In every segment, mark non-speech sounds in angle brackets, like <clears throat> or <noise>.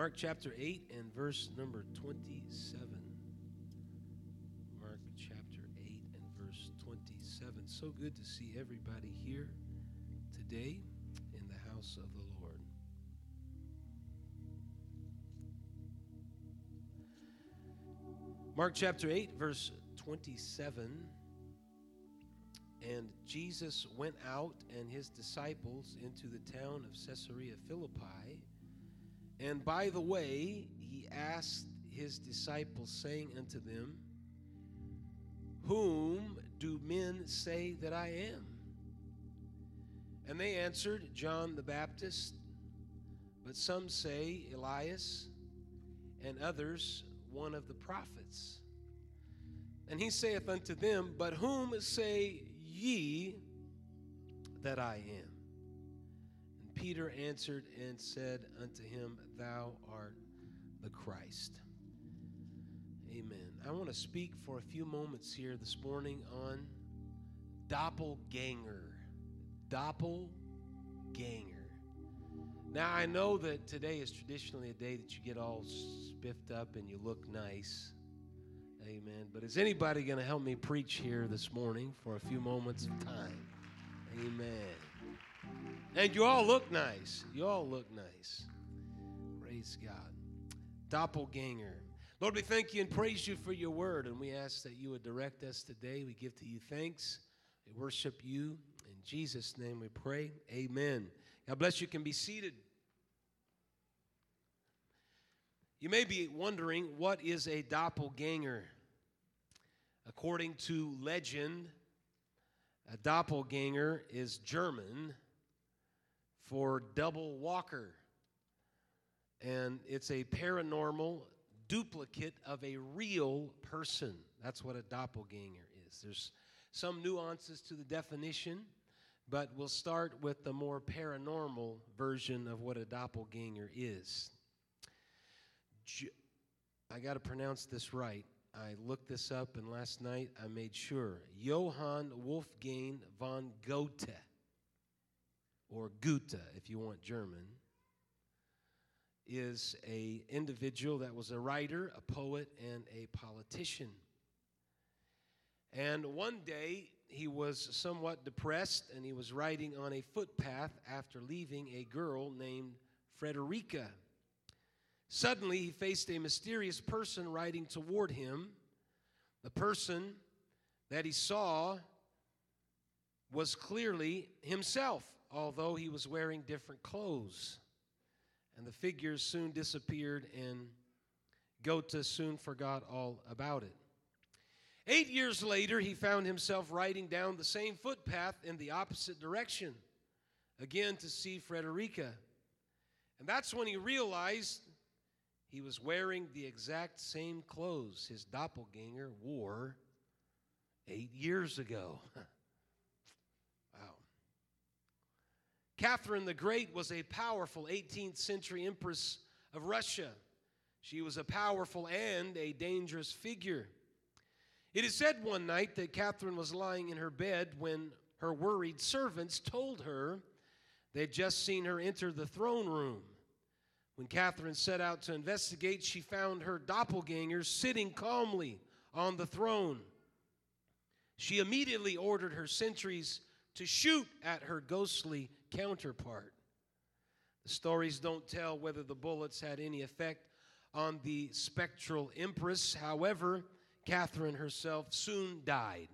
Mark chapter 8 and verse number 27. Mark chapter 8 and verse 27. So good to see everybody here today in the house of the Lord. Mark chapter 8, verse 27. And Jesus went out and his disciples into the town of Caesarea Philippi. And by the way, he asked his disciples, saying unto them, Whom do men say that I am? And they answered, John the Baptist, but some say Elias, and others one of the prophets. And he saith unto them, But whom say ye that I am? Peter answered and said unto him, Thou art the Christ. Amen. I want to speak for a few moments here this morning on doppelganger. Doppelganger. Now, I know that today is traditionally a day that you get all spiffed up and you look nice. Amen. But is anybody going to help me preach here this morning for a few moments of time? Amen. And you all look nice. You all look nice. Praise God. Doppelganger. Lord, we thank you and praise you for your word, and we ask that you would direct us today. We give to you thanks. We worship you. In Jesus' name we pray. Amen. God bless you. Can be seated. You may be wondering what is a doppelganger? According to legend, a doppelganger is German for double walker. And it's a paranormal duplicate of a real person. That's what a doppelganger is. There's some nuances to the definition, but we'll start with the more paranormal version of what a doppelganger is. I got to pronounce this right. I looked this up, and last night I made sure. Johann Wolfgang von Goethe, or Goethe if you want German, is a individual that was a writer, a poet, and a politician. And one day he was somewhat depressed, and he was riding on a footpath after leaving a girl named Frederica. Suddenly, he faced a mysterious person riding toward him. The person that he saw was clearly himself, although he was wearing different clothes. And the figures soon disappeared, and Goethe soon forgot all about it. Eight years later, he found himself riding down the same footpath in the opposite direction, again to see Frederica. And that's when he realized he was wearing the exact same clothes his doppelganger wore eight years ago. <laughs> Catherine the Great was a powerful 18th century empress of Russia. She was a powerful and a dangerous figure. It is said one night that Catherine was lying in her bed when her worried servants told her they'd just seen her enter the throne room. When Catherine set out to investigate, she found her doppelganger sitting calmly on the throne. She immediately ordered her sentries to shoot at her ghostly counterpart. The stories don't tell whether the bullets had any effect on the spectral empress. However, Catherine herself soon died.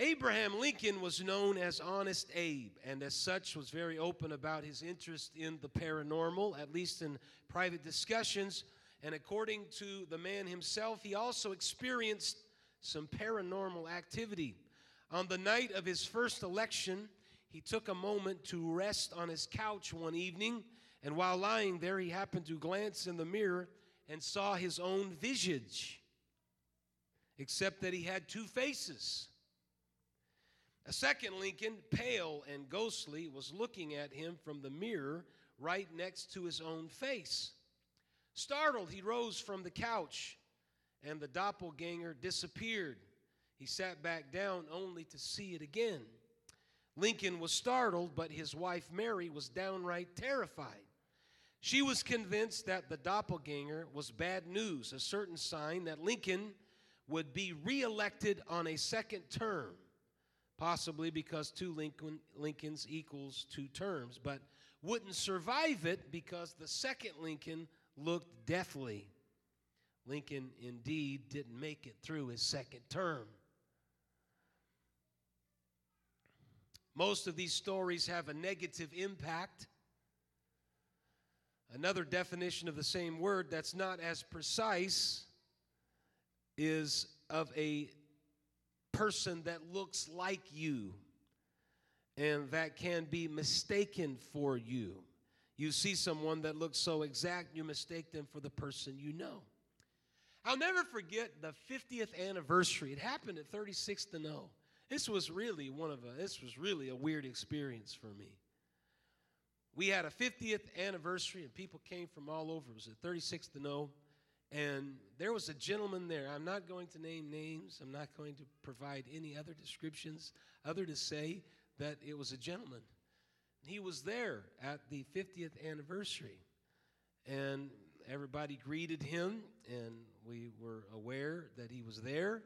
Abraham Lincoln was known as Honest Abe, and as such was very open about his interest in the paranormal, at least in private discussions. And according to the man himself, he also experienced some paranormal activity. On the night of his first election, he took a moment to rest on his couch one evening, and while lying there, he happened to glance in the mirror and saw his own visage, except that he had two faces. A second Lincoln, pale and ghostly, was looking at him from the mirror right next to his own face. Startled, he rose from the couch, and the doppelganger disappeared. He sat back down only to see it again. Lincoln was startled, but his wife Mary was downright terrified. She was convinced that the doppelganger was bad news, a certain sign that Lincoln would be reelected on a second term, possibly because two Lincoln, Lincolns equals two terms, but wouldn't survive it because the second Lincoln looked deathly. Lincoln indeed didn't make it through his second term. Most of these stories have a negative impact Another definition of the same word that's not as precise is of a person that looks like you and that can be mistaken for you. You see someone that looks so exact, you mistake them for the person you know. I'll never forget the 50th anniversary. It happened at 36th and O. This was really one of a this was really a weird experience for me we had a 50th anniversary, and people came from all over. It was at 36th to know. And there was a gentleman there. I'm not going to name names, I'm not going to provide any other descriptions other to say that it was a gentleman. He was there at the 50th anniversary. And everybody greeted him, and we were aware that he was there.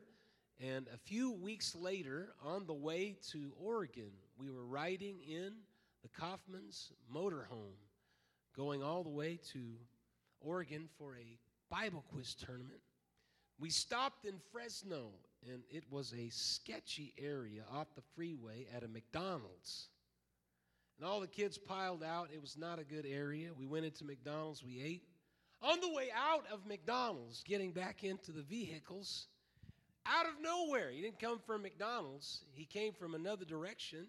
And a few weeks later, on the way to Oregon, we were riding in the Kaufman's motorhome, going all the way to Oregon for a Bible quiz tournament. We stopped in Fresno, and it was a sketchy area off the freeway at a McDonald's. And all the kids piled out. It was not a good area. We went into McDonald's, we ate. On the way out of McDonald's, getting back into the vehicles, out of nowhere, he didn't come from McDonald's, he came from another direction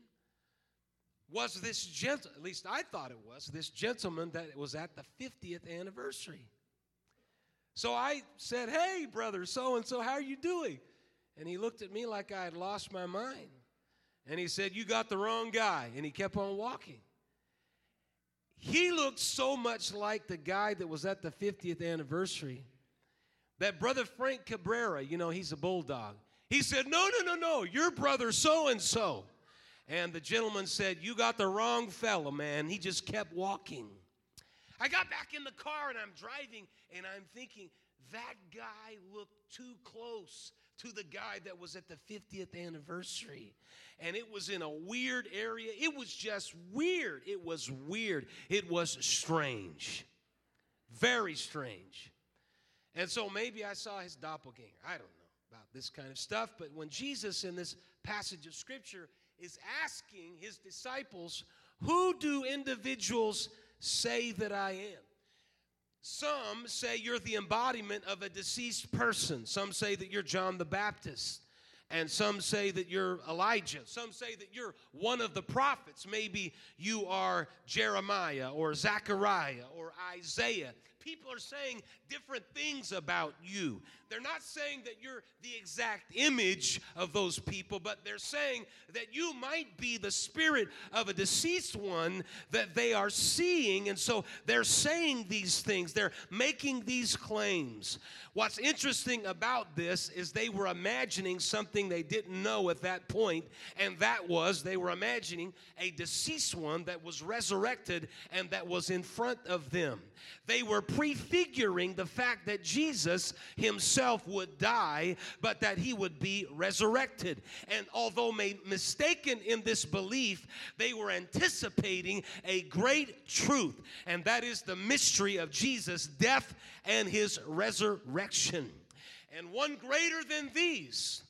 was this gentle at least I thought it was this gentleman that was at the 50th anniversary. So I said, "Hey, brother, so and so, how are you doing?" And he looked at me like I had lost my mind. And he said, "You got the wrong guy." And he kept on walking. He looked so much like the guy that was at the 50th anniversary that brother Frank Cabrera, you know, he's a bulldog. He said, "No, no, no, no, your brother so and so." And the gentleman said, You got the wrong fellow, man. He just kept walking. I got back in the car and I'm driving and I'm thinking, that guy looked too close to the guy that was at the 50th anniversary. And it was in a weird area. It was just weird. It was weird. It was strange. Very strange. And so maybe I saw his doppelganger. I don't know about this kind of stuff. But when Jesus, in this passage of scripture, is asking his disciples, Who do individuals say that I am? Some say you're the embodiment of a deceased person. Some say that you're John the Baptist. And some say that you're Elijah. Some say that you're one of the prophets. Maybe you are Jeremiah or Zechariah or Isaiah people are saying different things about you. They're not saying that you're the exact image of those people, but they're saying that you might be the spirit of a deceased one that they are seeing. And so they're saying these things, they're making these claims. What's interesting about this is they were imagining something they didn't know at that point, and that was they were imagining a deceased one that was resurrected and that was in front of them. They were prefiguring the fact that Jesus himself would die, but that he would be resurrected. And although made mistaken in this belief, they were anticipating a great truth, and that is the mystery of Jesus' death and his resurrection. And one greater than these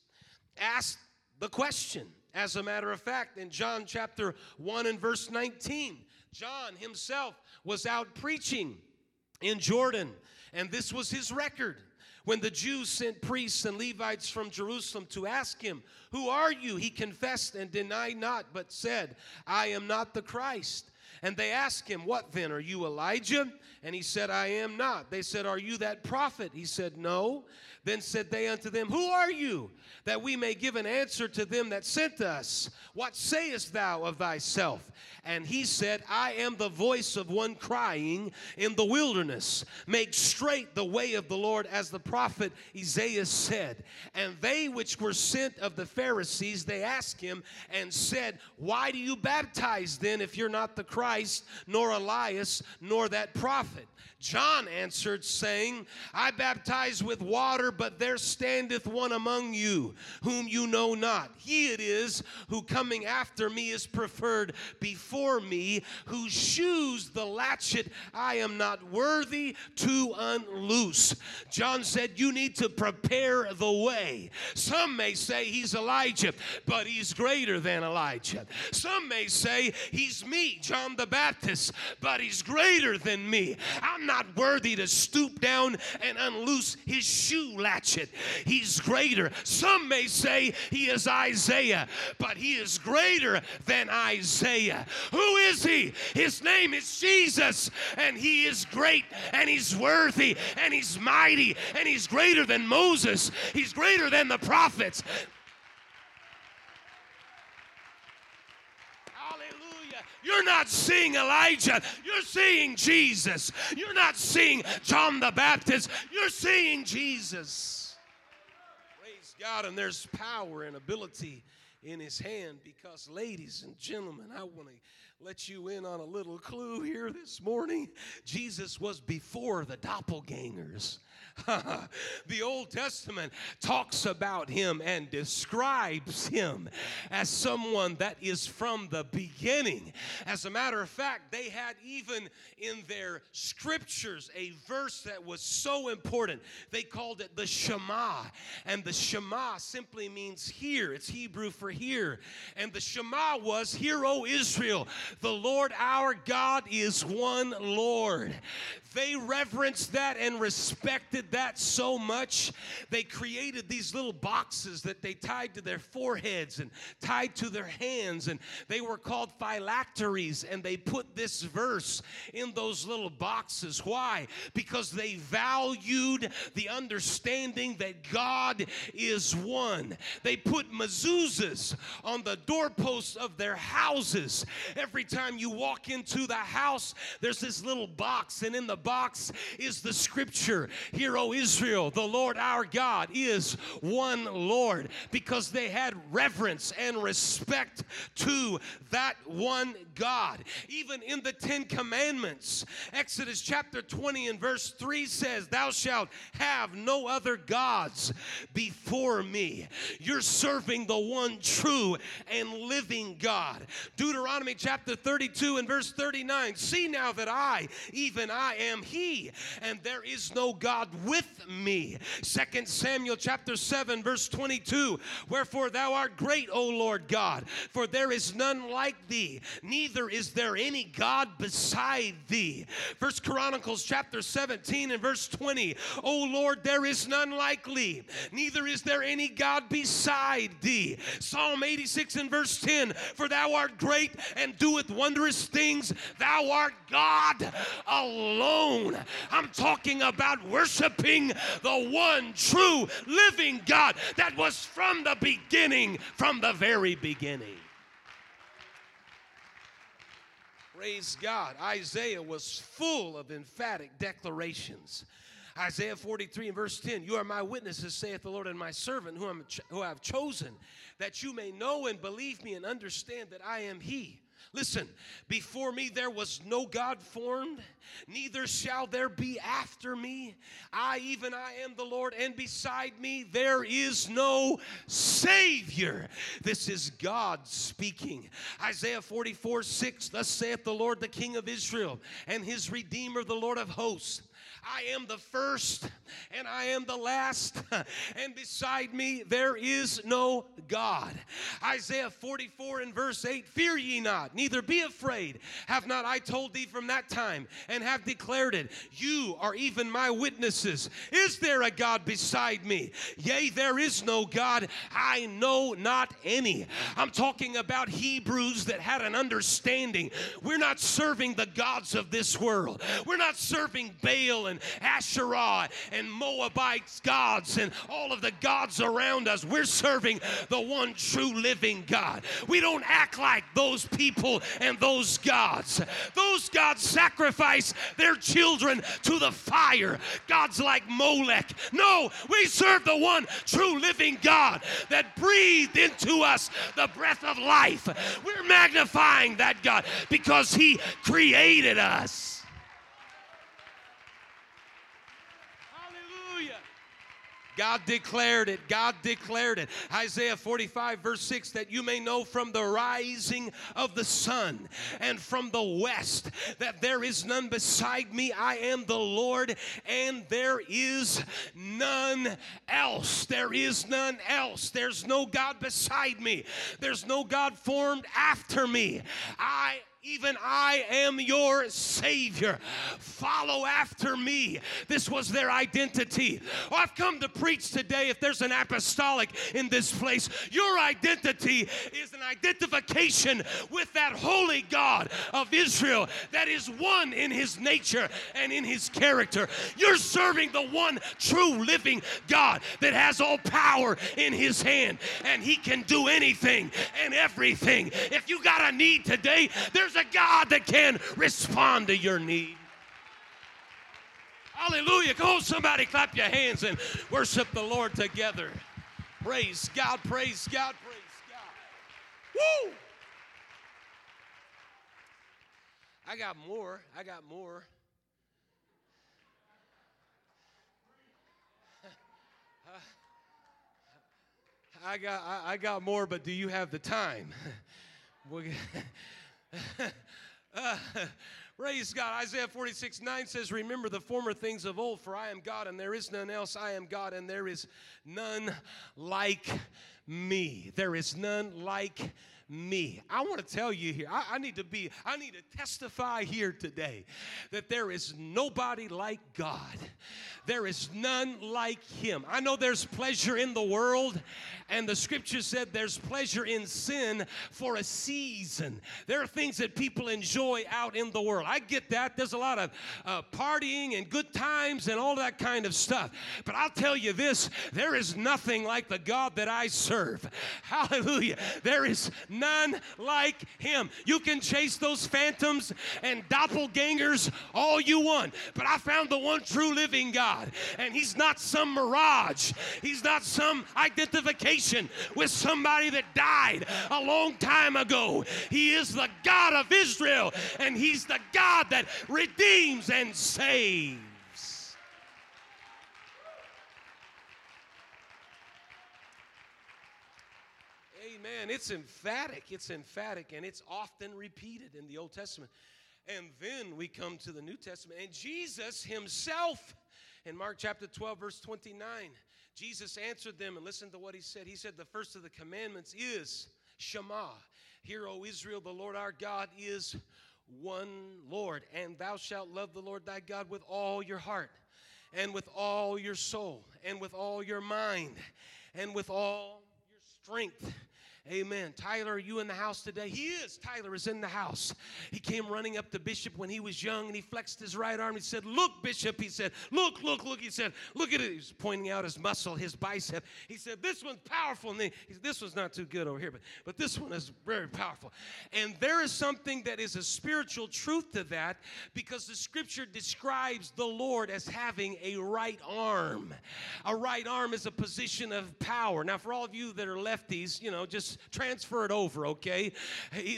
asked the question. As a matter of fact, in John chapter 1 and verse 19, John himself was out preaching in Jordan. And this was his record. When the Jews sent priests and Levites from Jerusalem to ask him, Who are you? He confessed and denied not, but said, I am not the Christ. And they asked him, What then? Are you Elijah? And he said, I am not. They said, Are you that prophet? He said, No. Then said they unto them, Who are you? That we may give an answer to them that sent us. What sayest thou of thyself? And he said, I am the voice of one crying in the wilderness, make straight the way of the Lord, as the prophet Isaiah said. And they which were sent of the Pharisees, they asked him and said, Why do you baptize then if you're not the Christ? Nor Elias, nor that prophet. John answered, saying, I baptize with water, but there standeth one among you, whom you know not. He it is who coming after me is preferred before me, whose shoes the latchet I am not worthy to unloose. John said, You need to prepare the way. Some may say he's Elijah, but he's greater than Elijah. Some may say he's me, John the Baptist, but he's greater than me. I'm not worthy to stoop down and unloose his shoe latchet. He's greater. Some may say he is Isaiah, but he is greater than Isaiah. Who is he? His name is Jesus, and he is great, and he's worthy, and he's mighty, and he's greater than Moses. He's greater than the prophets. You're not seeing Elijah, you're seeing Jesus. You're not seeing John the Baptist, you're seeing Jesus. Praise God, and there's power and ability in his hand because, ladies and gentlemen, I want to let you in on a little clue here this morning. Jesus was before the doppelgangers. <laughs> the Old Testament talks about him and describes him as someone that is from the beginning. As a matter of fact, they had even in their scriptures a verse that was so important. They called it the Shema. And the Shema simply means hear, it's Hebrew for hear. And the Shema was, Hear, O Israel, the Lord our God is one Lord. They reverenced that and respected that so much, they created these little boxes that they tied to their foreheads and tied to their hands, and they were called phylacteries. And they put this verse in those little boxes. Why? Because they valued the understanding that God is one. They put mezuzahs on the doorposts of their houses. Every time you walk into the house, there's this little box, and in the box is the scripture Hear, O Israel, the Lord our God is one Lord, because they had reverence and respect to that one God. Even in the Ten Commandments, Exodus chapter 20 and verse 3 says, Thou shalt have no other gods before me. You're serving the one true and living God. Deuteronomy chapter 32 and verse 39 See now that I, even I, am Am he, and there is no God with me. Second Samuel chapter 7 verse 22. Wherefore thou art great, O Lord God, for there is none like thee, neither is there any God beside thee. First Chronicles chapter 17 and verse 20. O Lord, there is none like thee, neither is there any God beside thee. Psalm 86 and verse 10. For thou art great and doeth wondrous things. Thou art God alone. I'm talking about worshiping the one true living God that was from the beginning, from the very beginning. Praise God. Isaiah was full of emphatic declarations. Isaiah 43 and verse 10 You are my witnesses, saith the Lord, and my servant, whom, who I have chosen, that you may know and believe me and understand that I am He. Listen, before me there was no God formed, neither shall there be after me. I, even I, am the Lord, and beside me there is no Savior. This is God speaking. Isaiah 44 6 Thus saith the Lord, the King of Israel, and his Redeemer, the Lord of hosts. I am the first and I am the last, <laughs> and beside me there is no God. Isaiah 44 and verse 8 Fear ye not, neither be afraid. Have not I told thee from that time and have declared it? You are even my witnesses. Is there a God beside me? Yea, there is no God. I know not any. I'm talking about Hebrews that had an understanding. We're not serving the gods of this world, we're not serving Baal and Asherah and Moabites gods and all of the gods around us. We're serving the one true living God. We don't act like those people and those gods. Those gods sacrifice their children to the fire. Gods like Molech. No, we serve the one true living God that breathed into us the breath of life. We're magnifying that God because He created us. God declared it. God declared it. Isaiah 45, verse 6 that you may know from the rising of the sun and from the west that there is none beside me. I am the Lord and there is none else. There is none else. There's no God beside me. There's no God formed after me. I even I am your Savior. Follow after me. This was their identity. Oh, I've come to preach today. If there's an apostolic in this place, your identity is an identification with that holy God of Israel that is one in his nature and in his character. You're serving the one true living God that has all power in his hand and he can do anything and everything. If you got a need today, there's there's a God that can respond to your need. Hallelujah. Come on, somebody, clap your hands and worship the Lord together. Praise God, praise God, praise God. Woo! I got more. I got more. <laughs> I got I, I got more, but do you have the time? <laughs> <laughs> <laughs> praise God. Isaiah 46 9 says, Remember the former things of old, for I am God and there is none else. I am God and there is none like me. There is none like me. I want to tell you here, I, I, need to be, I need to testify here today that there is nobody like God. There is none like him. I know there's pleasure in the world, and the scripture said there's pleasure in sin for a season. There are things that people enjoy out in the world. I get that. There's a lot of uh, partying and good times and all that kind of stuff. But I'll tell you this there is nothing like the God that I serve. <laughs> Hallelujah. There is none like him. You can chase those phantoms and doppelgangers all you want, but I found the one true living God, and he's not some mirage, he's not some identification with somebody that died a long time ago. He is the God of Israel, and he's the God that redeems and saves. Amen. It's emphatic. It's emphatic, and it's often repeated in the Old Testament. And then we come to the New Testament, and Jesus himself, in Mark chapter 12, verse 29, Jesus answered them, and listen to what he said. He said, The first of the commandments is Shema. Hear, O Israel, the Lord our God is one Lord, and thou shalt love the Lord thy God with all your heart, and with all your soul, and with all your mind, and with all your strength. Amen. Tyler, are you in the house today? He is. Tyler is in the house. He came running up to Bishop when he was young and he flexed his right arm. He said, Look, Bishop. He said, Look, look, look. He said, Look at it. He was pointing out his muscle, his bicep. He said, This one's powerful. And he said, This one's not too good over here, but, but this one is very powerful. And there is something that is a spiritual truth to that because the scripture describes the Lord as having a right arm. A right arm is a position of power. Now, for all of you that are lefties, you know, just transfer it over, okay?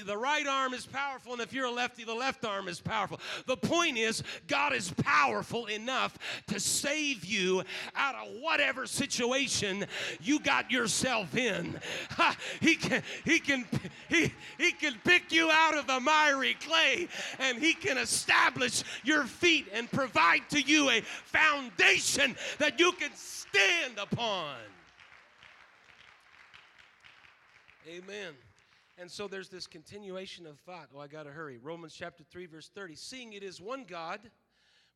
The right arm is powerful, and if you're a lefty, the left arm is powerful. The point is, God is powerful enough to save you out of whatever situation you got yourself in. <laughs> He can, he can, he, he can pick you out of the miry clay, and he can establish your feet and provide to you a foundation that you can stand upon. Amen. And so there's this continuation of thought. Oh, I got to hurry. Romans chapter 3, verse 30. Seeing it is one God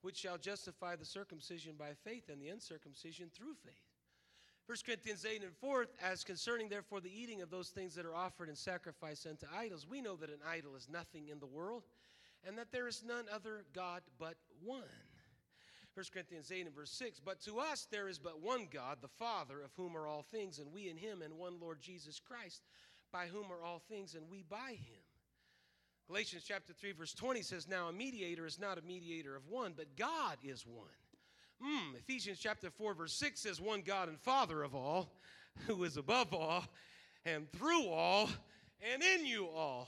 which shall justify the circumcision by faith and the uncircumcision through faith. 1 Corinthians 8 and 4, as concerning therefore the eating of those things that are offered in sacrifice unto idols, we know that an idol is nothing in the world, and that there is none other God but one. 1 Corinthians 8 and verse 6. But to us there is but one God, the Father, of whom are all things, and we in him, and one Lord Jesus Christ, by whom are all things, and we by him. Galatians chapter 3, verse 20 says, Now a mediator is not a mediator of one, but God is one. Mm, Ephesians chapter 4, verse 6 says, One God and Father of all, who is above all, and through all, and in you all.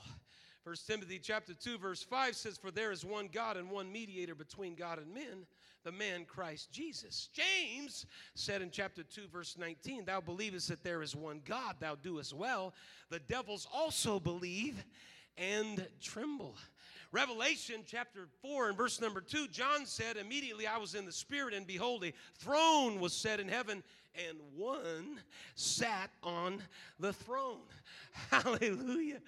1 Timothy chapter 2, verse 5 says, For there is one God and one mediator between God and men, the man Christ Jesus. James said in chapter 2, verse 19, Thou believest that there is one God, thou doest well. The devils also believe and tremble. Revelation chapter 4 and verse number 2, John said, Immediately I was in the Spirit, and behold, a throne was set in heaven, and one sat on the throne. <laughs> Hallelujah.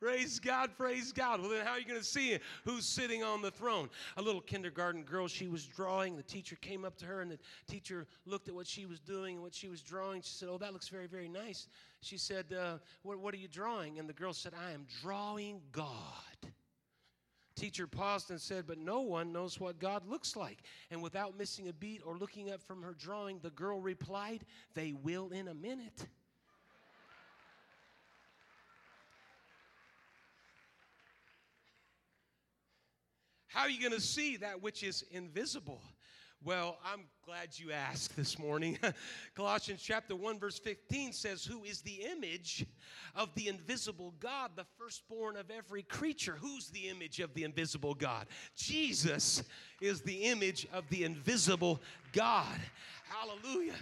Praise God, praise God. Well, then how are you going to see who's sitting on the throne? A little kindergarten girl, she was drawing. The teacher came up to her, and the teacher looked at what she was doing and what she was drawing. She said, Oh, that looks very, very nice. She said, uh, what, what are you drawing? And the girl said, I am drawing God. Teacher paused and said, But no one knows what God looks like. And without missing a beat or looking up from her drawing, the girl replied, They will in a minute. How are you going to see that which is invisible? Well, I'm glad you asked this morning. <laughs> Colossians chapter 1 verse 15 says, "Who is the image of the invisible God, the firstborn of every creature?" Who's the image of the invisible God? Jesus is the image of the invisible God. Hallelujah.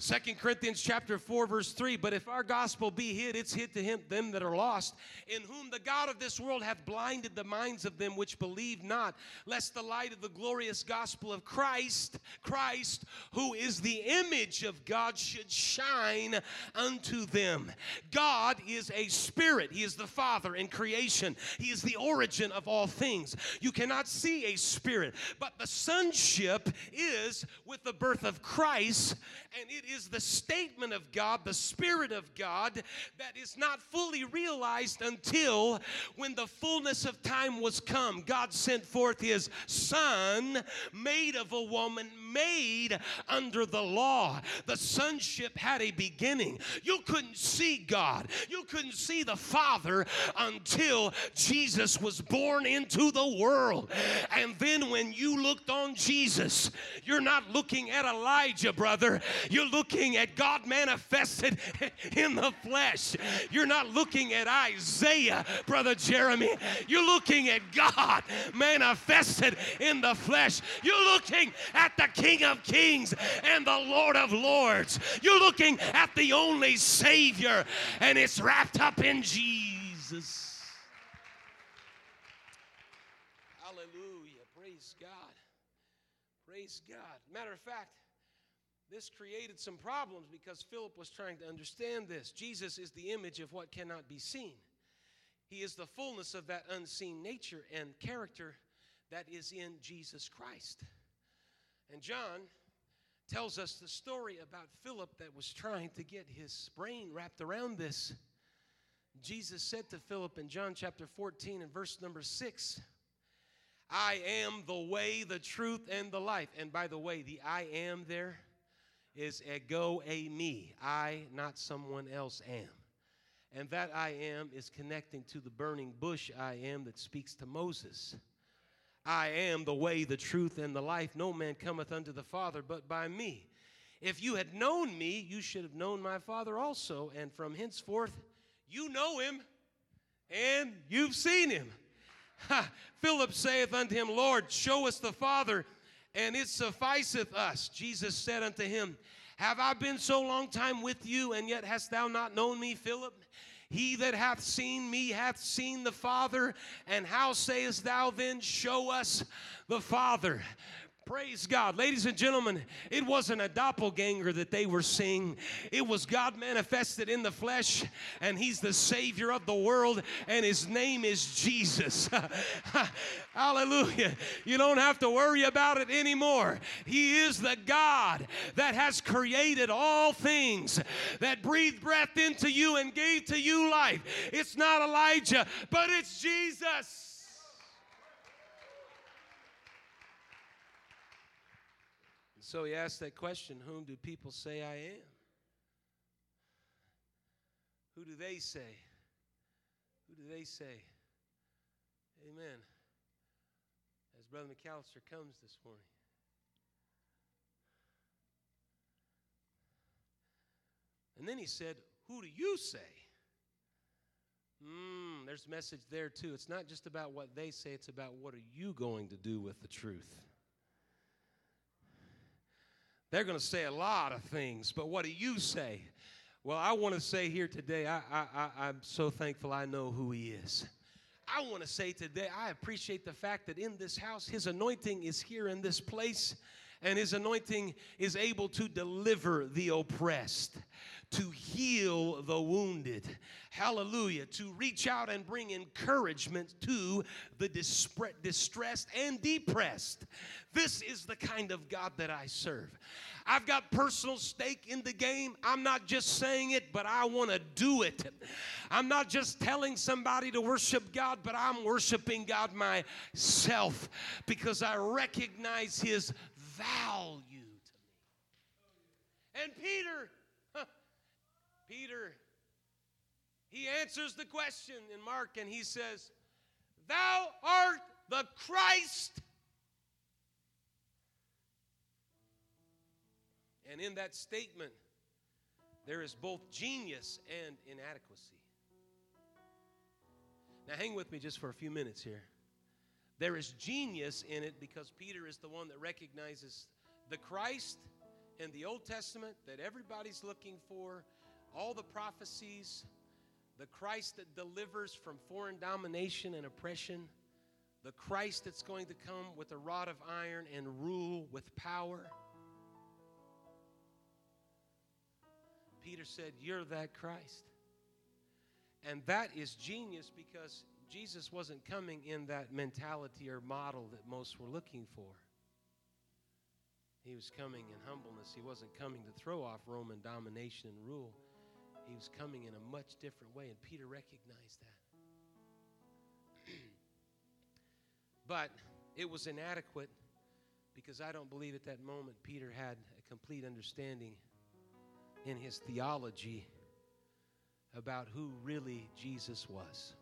Second Corinthians chapter 4 verse 3 but if our gospel be hid it's hid to him them that are lost in whom the god of this world hath blinded the minds of them which believe not lest the light of the glorious gospel of Christ Christ who is the image of God should shine unto them. God is a spirit. He is the father in creation. He is the origin of all things. You cannot see a spirit but the sonship is with the birth of Christ and it is the statement of God, the Spirit of God, that is not fully realized until when the fullness of time was come. God sent forth His Son, made of a woman, made under the law. The sonship had a beginning. You couldn't see God, you couldn't see the Father until Jesus was born into the world. And then when you looked on Jesus, you're not looking at Elijah, brother. You're looking at God manifested <laughs> in the flesh. You're not looking at Isaiah, brother Jeremy. You're looking at God manifested in the flesh. You're looking at the King of Kings and the Lord of Lords. You're looking at the only Savior, and it's wrapped up in Jesus. Hallelujah. Praise God. Praise God. Matter of fact, this created some problems because Philip was trying to understand this. Jesus is the image of what cannot be seen, He is the fullness of that unseen nature and character that is in Jesus Christ. And John tells us the story about Philip that was trying to get his brain wrapped around this. Jesus said to Philip in John chapter 14 and verse number 6, I am the way, the truth, and the life. And by the way, the I am there is ego eimi. I, not someone else, am. And that I am is connecting to the burning bush I am that speaks to Moses. I am the way, the truth, and the life. No man cometh unto the Father but by me. If you had known me, you should have known my Father also. And from henceforth, you know him and you've seen him. Ha, Philip saith unto him, Lord, show us the Father, and it sufficeth us. Jesus said unto him, Have I been so long time with you, and yet hast thou not known me, Philip? He that hath seen me hath seen the Father. And how sayest thou then, Show us the Father? Praise God. Ladies and gentlemen, it wasn't a doppelganger that they were seeing. It was God manifested in the flesh, and He's the Savior of the world, and His name is Jesus. <laughs> Hallelujah. You don't have to worry about it anymore. He is the God that has created all things, that breathed breath into you and gave to you life. It's not Elijah, but it's Jesus. So he asked that question Whom do people say I am? Who do they say? Who do they say? Amen. As Brother McAllister comes this morning. And then he said, Who do you say? Mm, there's a message there too. It's not just about what they say, it's about what are you going to do with the truth. They're going to say a lot of things, but what do you say? Well, I want to say here today, I, I, I, I'm so thankful I know who He is. I want to say today, I appreciate the fact that in this house, His anointing is here in this place, and His anointing is able to deliver the oppressed, to heal the wounded. Hallelujah. To reach out and bring encouragement to the distressed and depressed. This is the kind of God that I serve. I've got personal stake in the game. I'm not just saying it, but I want to do it. I'm not just telling somebody to worship God, but I'm worshiping God myself because I recognize His value to me. And Peter, Peter, he answers the question in Mark and he says, Thou art the Christ And in that statement, there is both genius and inadequacy. Now, hang with me just for a few minutes here. There is genius in it because Peter is the one that recognizes the Christ in the Old Testament that everybody's looking for, all the prophecies, the Christ that delivers from foreign domination and oppression, the Christ that's going to come with a rod of iron and rule with power. Peter said, You're that Christ. And that is genius because Jesus wasn't coming in that mentality or model that most were looking for. He was coming in humbleness. He wasn't coming to throw off Roman domination and rule. He was coming in a much different way, and Peter recognized that. <clears throat> but it was inadequate because I don't believe at that moment Peter had a complete understanding in his theology about who really Jesus was.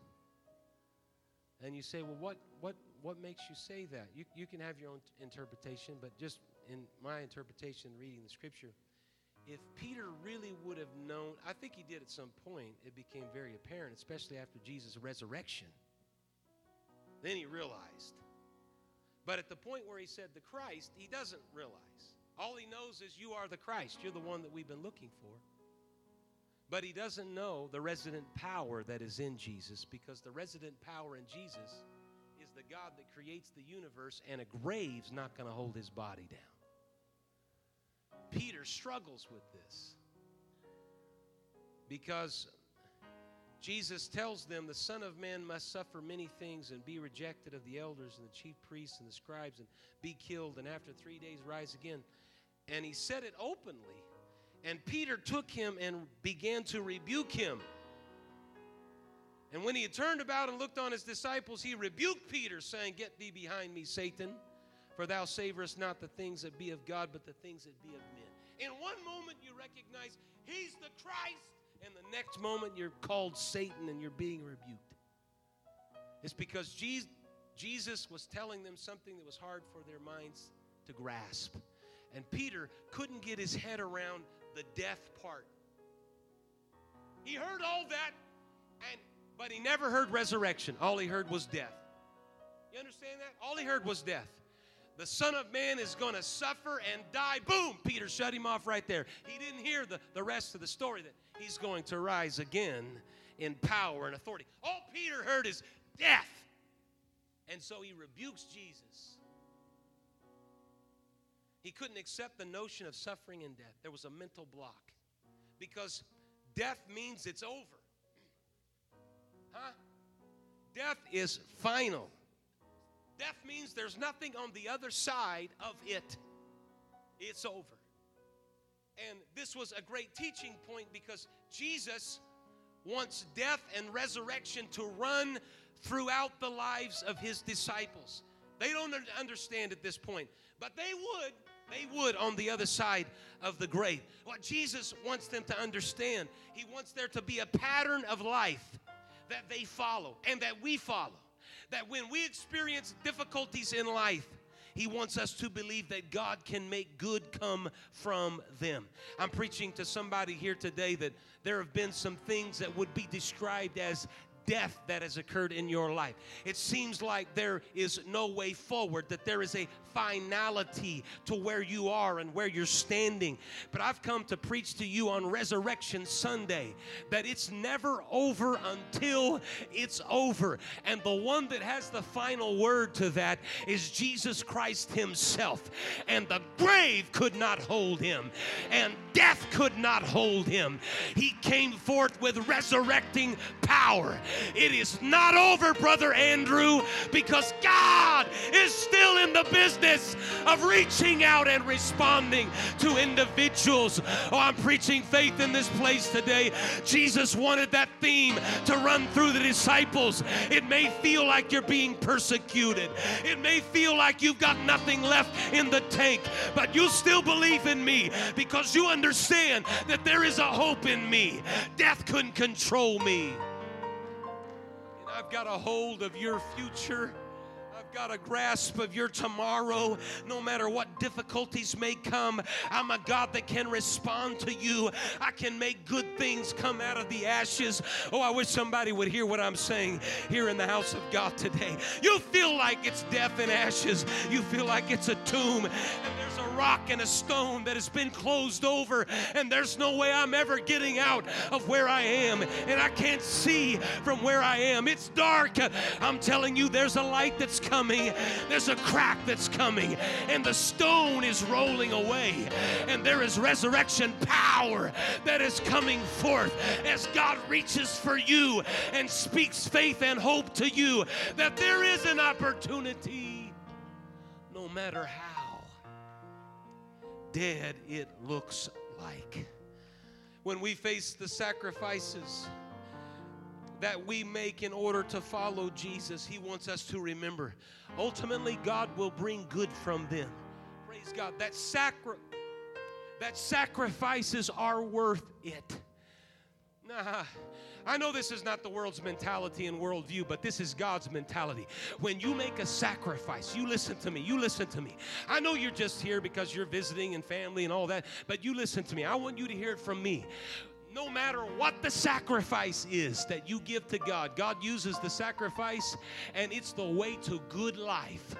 And you say, well, what, what, what makes you say that? You, you can have your own interpretation, but just in my interpretation, reading the scripture, if Peter really would have known, I think he did at some point, it became very apparent, especially after Jesus' resurrection. Then he realized. But at the point where he said the Christ, he doesn't realize. All he knows is you are the Christ. You're the one that we've been looking for. But he doesn't know the resident power that is in Jesus because the resident power in Jesus is the God that creates the universe, and a grave's not going to hold his body down. Peter struggles with this because Jesus tells them the Son of Man must suffer many things and be rejected of the elders and the chief priests and the scribes and be killed and after three days rise again and he said it openly. And Peter took him and began to rebuke him. And when he had turned about and looked on his disciples, he rebuked Peter, saying, Get thee behind me, Satan, for thou savorest not the things that be of God, but the things that be of men. In one moment, you recognize he's the Christ, and the next moment, you're called Satan and you're being rebuked. It's because Jesus was telling them something that was hard for their minds to grasp. And Peter couldn't get his head around the death part. He heard all that, and but he never heard resurrection. All he heard was death. You understand that? All he heard was death. The Son of Man is going to suffer and die. Boom! Peter shut him off right there. He didn't hear the, the rest of the story that he's going to rise again in power and authority. All Peter heard is death. And so he rebukes Jesus. He couldn't accept the notion of suffering and death. There was a mental block because death means it's over. Huh? Death is final. Death means there's nothing on the other side of it. It's over. And this was a great teaching point because Jesus wants death and resurrection to run throughout the lives of his disciples. They don't understand at this point, but they would they would on the other side of the grave. What Jesus wants them to understand, He wants there to be a pattern of life that they follow and that we follow. That when we experience difficulties in life, he wants us to believe that God can make good come from them. I'm preaching to somebody here today that there have been some things that would be described as death that has occurred in your life. It seems like there is no way forward, that there is a finality to where you are and where you're standing. But I've come to preach to you on Resurrection Sunday that it's never over until it's over. And the one that has the final word to that is Jesus Christ Himself. And the grave could not hold Him, and death could not hold Him. He came forth with resurrecting power. It is not over, Brother Andrew, because God is still in the business of reaching out and responding to individuals. Oh, I'm preaching faith in this place today. Jesus wanted that theme to run through the disciples. It may feel like you're being persecuted, it may feel like you've got nothing left in the tank, but you still believe in me because you understand that there is a hope in me. Death couldn't control me. And I've got a hold of your future. Got a grasp of your tomorrow. No matter what difficulties may come, I'm a God that can respond to you. I can make good things come out of the ashes. Oh, I wish somebody would hear what I'm saying here in the house of God today. You feel like it's death and ashes, you feel like it's a tomb, rock and a stone that has been closed over, and there's no way I'm ever getting out of where I am, and I can't see from where I am. It's dark. I'm telling you, there's a light that's coming, there's a crack that's coming, and the stone is rolling away, and there is resurrection power that is coming forth as God reaches for you and speaks faith and hope to you that there is an opportunity no matter how dead it looks like. When we face the sacrifices that we make in order to follow Jesus, He wants us to remember ultimately God will bring good from them. Praise God. That, sacri- that sacrifices are worth it. Nah, I know this is not the world's mentality and worldview, but this is God's mentality. When you make a sacrifice, you listen to me, you listen to me. I know you're just here because you're visiting and family and all that, but you listen to me. I want you to hear it from me no matter what the sacrifice is that you give to God, God uses the sacrifice and it's the way to good life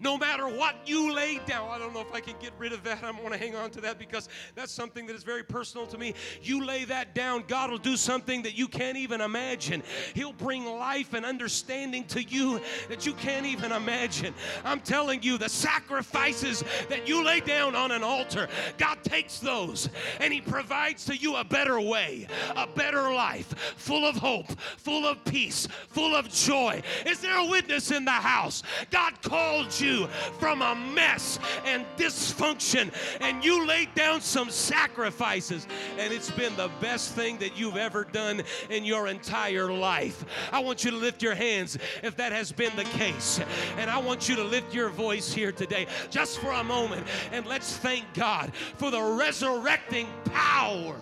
no matter what you lay down. I don't know if I can get rid of that. I want to hang on to that because that's something that is very personal to me. You lay that down, God will do something that you can't even imagine. He'll bring life and understanding to you that you can't even imagine. I'm telling you, the sacrifices that you lay down on an altar, God takes those and He provides to you a better way, a better life, full of hope, full of peace, full of joy. Is there a witness in the house? God called you you from a mess and dysfunction, and you laid down some sacrifices, and it's been the best thing that you've ever done in your entire life. I want you to lift your hands if that has been the case, and I want you to lift your voice here today just for a moment, and let's thank God for the resurrecting power.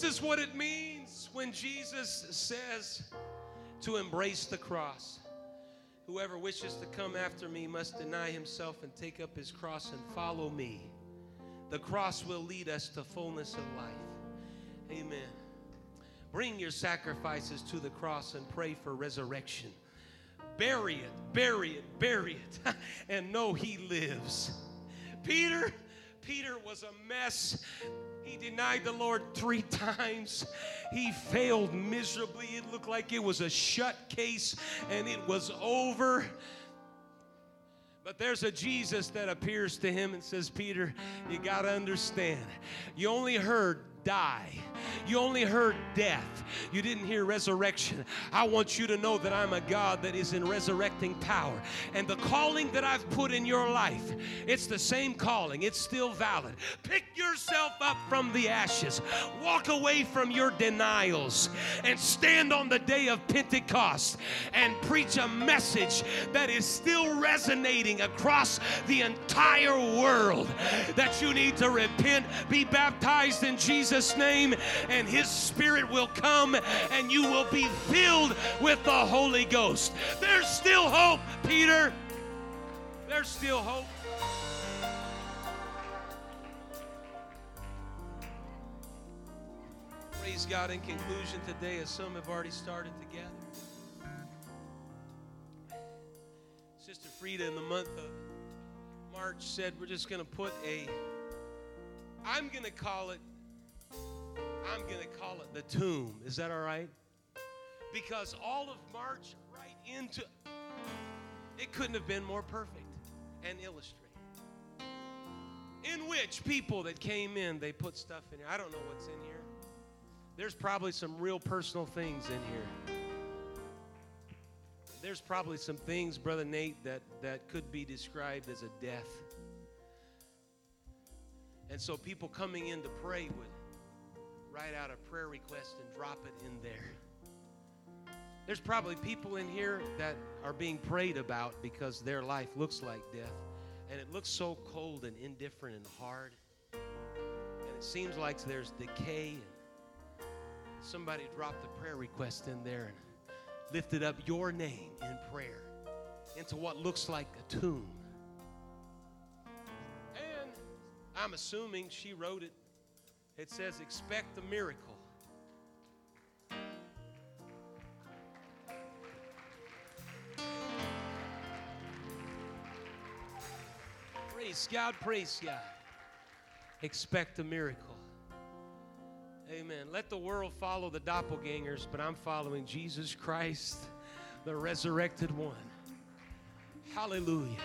This is what it means when Jesus says to embrace the cross. Whoever wishes to come after me must deny himself and take up his cross and follow me. The cross will lead us to fullness of life. Amen. Bring your sacrifices to the cross and pray for resurrection. Bury it, bury it, bury it, <laughs> and know he lives. Peter, Peter was a mess. He denied the Lord three times. He failed miserably. It looked like it was a shut case and it was over. But there's a Jesus that appears to him and says, Peter, you got to understand. You only heard die. You only heard death. You didn't hear resurrection. I want you to know that I'm a God that is in resurrecting power. And the calling that I've put in your life, it's the same calling. It's still valid. Pick yourself up from the ashes. Walk away from your denials and stand on the day of Pentecost and preach a message that is still resonating across the entire world that you need to repent, be baptized in Jesus' name, and His Spirit will come and you will be filled with the Holy Ghost. There's still hope, Peter. There's still hope. Praise God. In conclusion today, as some have already started together, Sister Frida in the month of March said we're just going to put a, I'm going to call it, I'm going to call it the tomb. Is that all right? Because all of March right into, it couldn't have been more perfect and illustrated. In which people that came in, they put stuff in here. I don't know what's in here. There's probably some real personal things in here. There's probably some things, Brother Nate, that, that could be described as a death. And so people coming in to pray would write out a prayer request and drop it in there. There's probably people in here that are being prayed about because their life looks like death. And it looks so cold and indifferent and hard. And it seems like there's decay and somebody dropped a prayer request in there and lifted up your name in prayer into what looks like a tomb. And I'm assuming she wrote it. It says, expect a miracle. Praise God, praise God. Expect a miracle. Amen. Let the world follow the doppelgangers, but I'm following Jesus Christ, the resurrected one. Hallelujah.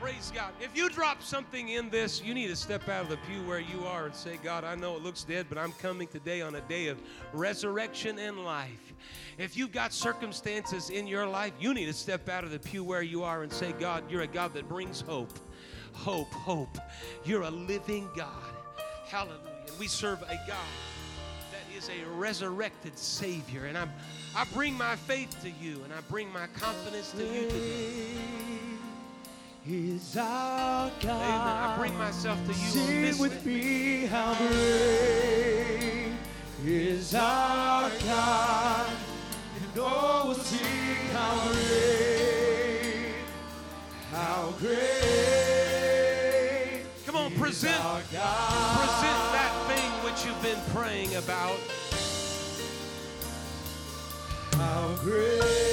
Praise God. If you drop something in this, you need to step out of the pew where you are and say, God, I know it looks dead, but I'm coming today on a day of resurrection and life. If you've got circumstances in your life, you need to step out of the pew where you are and say, God, you're a God that brings hope. Hope, hope. You're a living God. Hallelujah. We serve a God that is a resurrected Savior. And I'm, I bring my faith to you and I bring my confidence to you today. Is our God. Amen. I bring myself to you Sing this with me how great is our God. And oh, all will sing how great, how great. Come on, present, present that thing which you've been praying about. How great.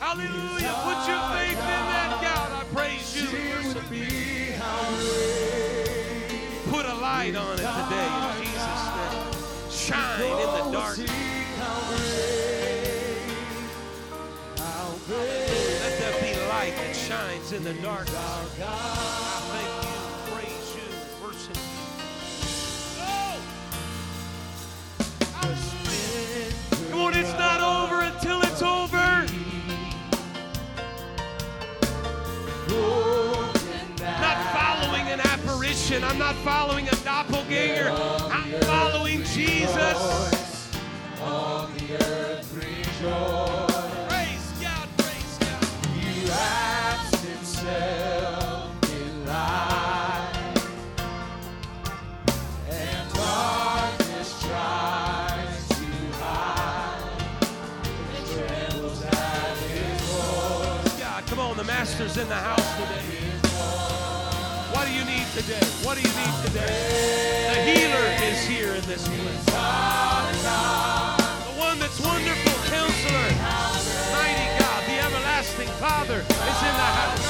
Hallelujah. Put your faith light on it today in Jesus' name. Shine in the darkness. Let there be light that shines in the darkness. I thank you. Come apparition. I'm not following a doppelganger. I'm following Jesus. Praise God, praise God. He wraps himself in light. And darkness tries to hide. It trembles at his voice. God, come on, the master's in the house today do you need today? What do you need today? The healer is here in this place. The one that's wonderful, counselor, mighty God, the everlasting Father is in the house.